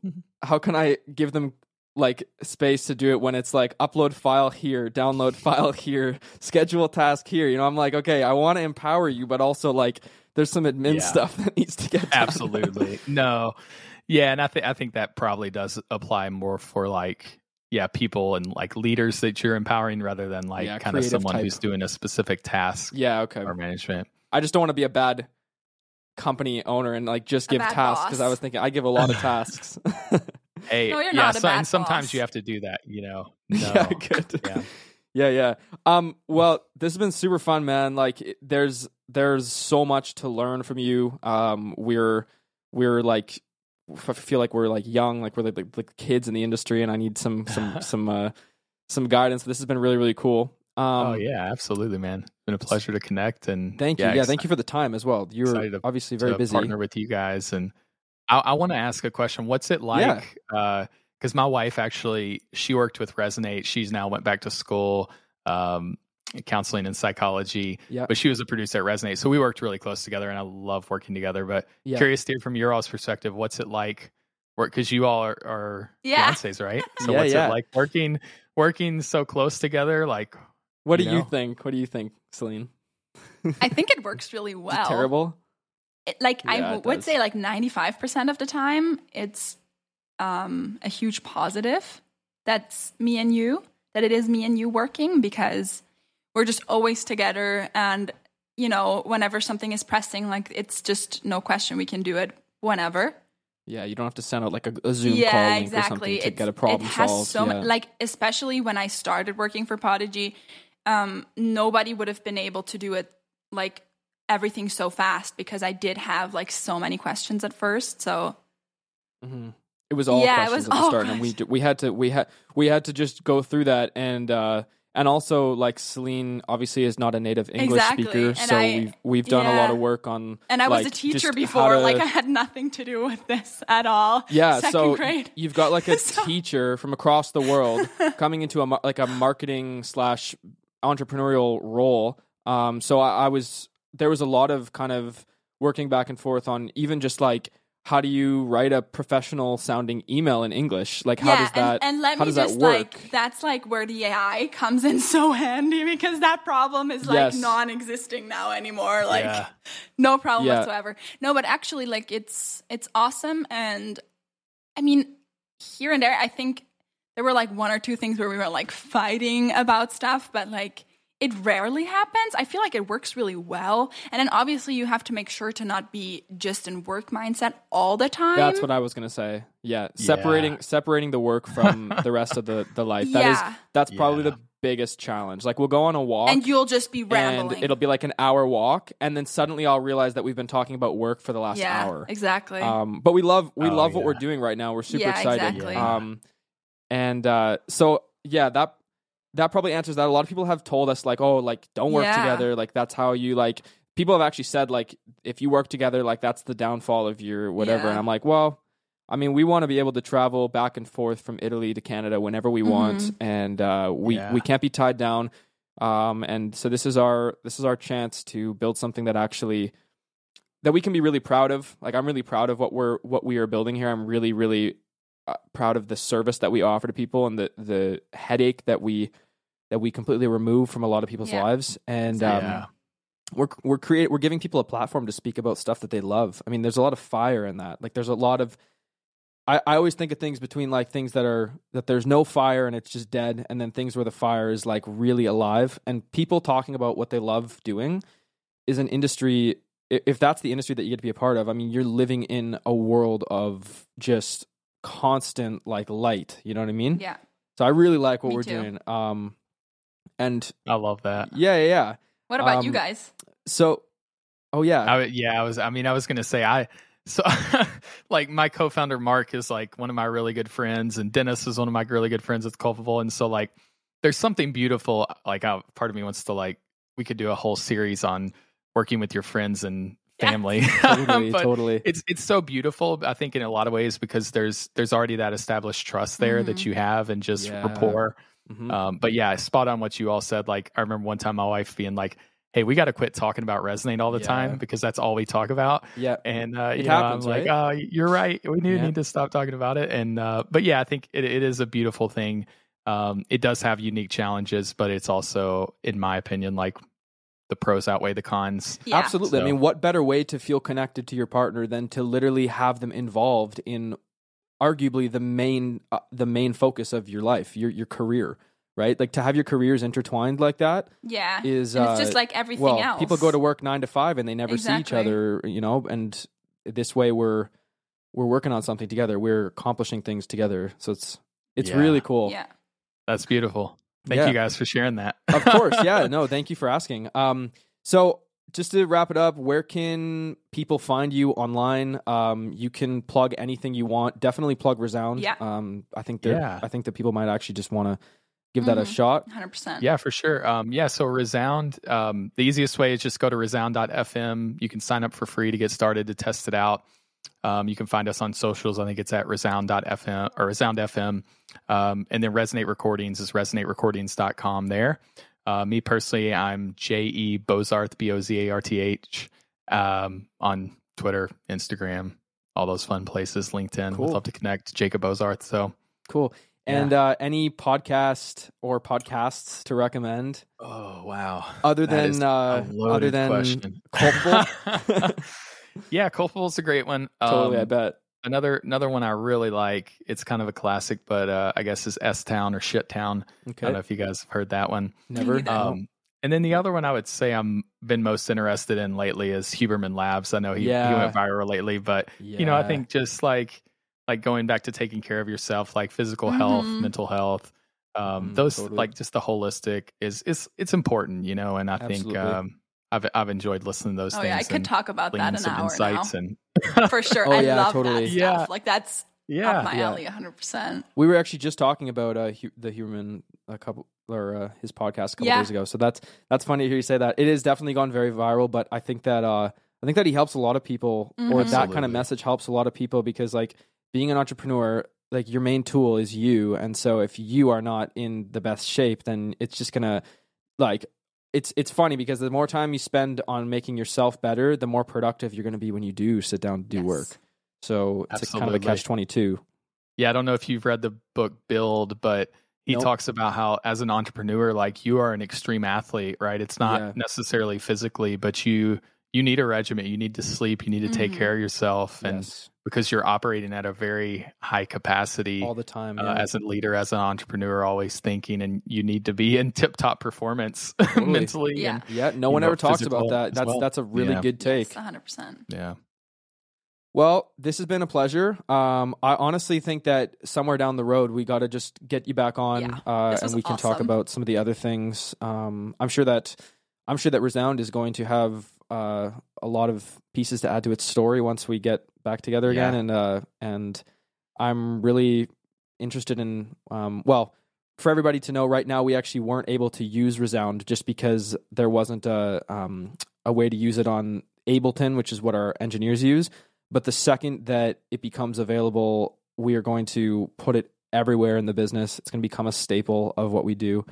mm-hmm. how can I give them like space to do it when it's like upload file here, download file here, schedule task here? You know, I'm like, okay, I want to empower you, but also like, there's some admin Yeah. stuff that needs to get done. absolutely no yeah and i think i think that probably does apply more for like yeah people and like leaders that you're empowering rather than like Yeah, kind of someone type. who's doing a specific task yeah. Okay. or management I just don't want to be a bad company owner and like just A give tasks because I was thinking I give a lot of tasks. hey No, you're yeah not a so, bad and sometimes boss. you have to do that you know no Yeah, good. yeah yeah, yeah. Um, well, this has been super fun, man. Like, it- there's there's so much to learn from you. Um, we're we're like f- feel like we're like young, like we're like, like, like kids in the industry, and I need some some some uh some guidance. This has been really really cool. Um, oh yeah absolutely man it's been a pleasure to connect and Thank you. Yeah, thank you for the time as well. You're obviously very busy. partner with you guys and i, I want to ask a question what's it like Yeah. because my wife actually she worked with resonate she's now went back to school um, counseling and psychology Yeah. but she was a producer at resonate so we worked really close together and i love working together but Yeah. curious to hear from your all's perspective what's it like because you all are, are Yeah. fiancés right so Yeah, what's yeah. it like working working so close together like What do you you think? What do you think, Celine? I think it works really Is it well. terrible. It- like Yeah, I it would does. say like 95% of the time it's um a huge positive that's me and you that it is me and you working because we're just always together. And you know whenever something is pressing like it's just no question we can do it whenever. Yeah, you don't have to send out like a, a Zoom call yeah link or something exactly to It's- get a problem it has solved. so yeah. mu- like especially when i started working for prodigy um nobody would have been able to do it like everything so fast because i did have like so many questions at first so. Hmm It was all Yeah, it questions was at the start, and we we had to we had we had to just go through that, and uh, and also like Celine obviously is not a native English Exactly, speaker, and so I- we've we've done a lot of work on. And I was a teacher before. to- Like I had nothing to do with this at all. yeah, Second so grade. you've got like a So- teacher from across the world coming into a like a marketing slash entrepreneurial role. Um, so I, I was there was a lot of kind of working back and forth on even just like how do you write a professional sounding email in English? Like how yeah, does that and, and let how me does that just work? like that's like where the AI comes in so handy because that problem is like Yes. non-existing now anymore. Like Yeah. no problem Yeah. whatsoever. No, but actually, like it's it's awesome, and I mean, here and there, I think there were like one or two things where we were like fighting about stuff, but like it rarely happens. I feel like it works really well, and then obviously you have to make sure to not be just in work mindset all the time. That's what I was gonna say. Yeah, separating separating the work from the rest of the the life. That is Yeah. that's probably Yeah. the biggest challenge. Like we'll go on a walk and you'll just be and it'll be like an hour walk, and then suddenly I'll realize that we've been talking about work for the last yeah, hour. exactly. Um, but we love we Oh, love what we're doing right now. We're super Yeah, excited. exactly. Um, and uh, so yeah, that that probably answers that. A lot of people have told us like, oh, like don't work Yeah. together. Like that's how you like. People have actually said like, if you work together, like that's the downfall of your whatever. Yeah. And I'm like, well, I mean, we want to be able to travel back and forth from Italy to Canada whenever we want, Mm-hmm. and uh, we Yeah. we can't be tied down. Um, and so this is our this is our chance to build something that actually that we can be really proud of. Like I'm really proud of what we're what we are building here. I'm really really uh, proud of the service that we offer to people and the the headache that we that we completely remove from a lot of people's Yeah. lives. And um, Yeah. we're we're create we're giving people a platform to speak about stuff that they love. I mean, there's a lot of fire in that. Like there's a lot of I, I always think of things between like things that are that there's no fire and it's just dead, and then things where the fire is like really alive. And people talking about what they love doing is an industry. If that's the industry that you get to be a part of, I mean, you're living in a world of just constant like light. You know what I mean? yeah. So I really like what Me we're too. doing. Um, and I love that. yeah, yeah, yeah. What about you Um, guys? So, oh yeah, I, w- yeah, I was. I mean, I was gonna say I. So, like, my co-founder Mark is like one of my really good friends, and Dennis is one of my really good friends with Culpable, and so like, there's something beautiful. Like, I, part of me wants to like, we could do a whole series on working with your friends and Yeah. family. totally, totally. It's it's so beautiful. I think in a lot of ways because there's there's already that established trust there that Mhm. you have and just Yeah. rapport. Mhm. Um, but yeah, spot on what you all said. Like I remember one time my wife being like, "Hey, we got to quit talking about resonate all the Yeah. time because that's all we talk about." yeah, And uh, It you know, happens, I'm like, "Oh, you're right. We do Yeah. need to stop talking about it." And uh, but yeah, I think it, it is a beautiful thing. Um, it does have unique challenges, but it's also, in my opinion, like the pros outweigh the cons. Yeah. Absolutely. I mean, what better way to feel connected to your partner than to literally have them involved in arguably the main uh, the main focus of your life, your your career, right? Like to have your careers intertwined like that Yeah. is and uh, it's just like everything well, else. people go to work 9 to 5 and they never see each other, you know, and this way we're we're working on something together. We're accomplishing things together. So it's it's Yeah. really cool. Yeah. That's beautiful. Thank Yeah. you guys for sharing that. of course yeah no thank you for asking um so just to wrap it up where can people find you online um you can plug anything you want definitely plug resound Yeah. um i think that Yeah. i think that people might actually just want to give that a Mhm. shot 100%. Yeah, for sure. Um, yeah, so Resound, um, the easiest way is just go to resound.fm. You can sign up for free to get started to test it out. Um, you can find us on socials. I think it's at resound.fm or resound.fm. Um, and then Resonate Recordings is resonaterecordings.com there. Uh, me personally, I'm J.E. Bozarth, B O Z A R T H, um, on Twitter, Instagram, all those fun places, LinkedIn. Cool. Would love to connect. Jacob Bozarth. So, cool and uh any podcast or podcasts to recommend oh, wow. other That is than uh other than question. culpable yeah, Culpable's a great one. totally i Um, bet Another another one I really like. It's kind of a classic, but uh, I guess is S Town or Shit Town. Okay. I don't know if you guys have heard that one. never Um, and then the other one I would say I'm been most interested in lately is Huberman Labs. I know he, he went viral lately, but you know I think just like like going back to taking care of yourself, like physical health, Mhm. mental health, um, Mhm, those totally. like just the holistic is is it's important, you know. And I Absolutely. think um, I've I've enjoyed listening to those Oh things. yeah, I could talk about gleaning that an some hour insights now. and For sure. Oh, I yeah, love totally. that stuff. Yeah. Like that's Yeah, up my yeah. alley 100%. We were actually just talking about uh, hu- the human a couple or uh, his podcast a couple Yeah. days ago. So that's that's funny to hear you say that. It has definitely gone very viral, but I think that uh, I think that he helps a lot of people, or Mhm. that kind of message helps a lot of people because like being an entrepreneur, like your main tool is you, and so if you are not in the best shape, then it's just gonna like. It's it's funny because the more time you spend on making yourself better, the more productive you're going to be when you do sit down to do Yes. work. So it's a kind of a catch twenty two. Yeah, I don't know if you've read the book Build, but he Nope. talks about how as an entrepreneur, like you are an extreme athlete, right? It's not Yeah. necessarily physically, but you you need a regimen. You need to sleep. You need to take Mhm. care of yourself, and Yes, because you're operating at a very high capacity all the time. uh, as a leader, as an entrepreneur, always thinking, and you need to be in tip top performance Totally. mentally. Yeah. And, Yeah, no one know, ever talks about that. That's well. that's a really Yeah. good take. Yes, 100%. yeah. Well, this has been a pleasure. Um, I honestly think that somewhere down the road we got to just get you back on, Yeah, uh, and we can talk about some of the other things. Um, I'm sure that I'm sure that Resound is going to have uh, a lot of pieces to add to its story once we get back together again, Yeah. and uh, and I'm really interested in um, well. For everybody to know, right now we actually weren't able to use Resound just because there wasn't a um, a way to use it on Ableton, which is what our engineers use. But the second that it becomes available, we are going to put it everywhere in the business. It's going to become a staple of what we do.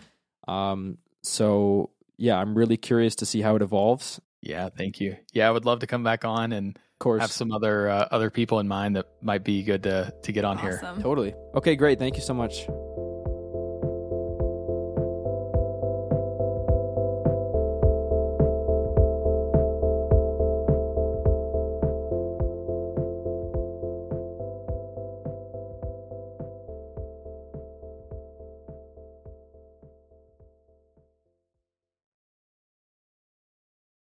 Um, so yeah, I'm really curious to see how it evolves. Of Yeah, thank you. Yeah, I would love to come back on and of course, have some other uh, other people in mind that might be good to to get on here. Totally. Okay, great. Thank you so much.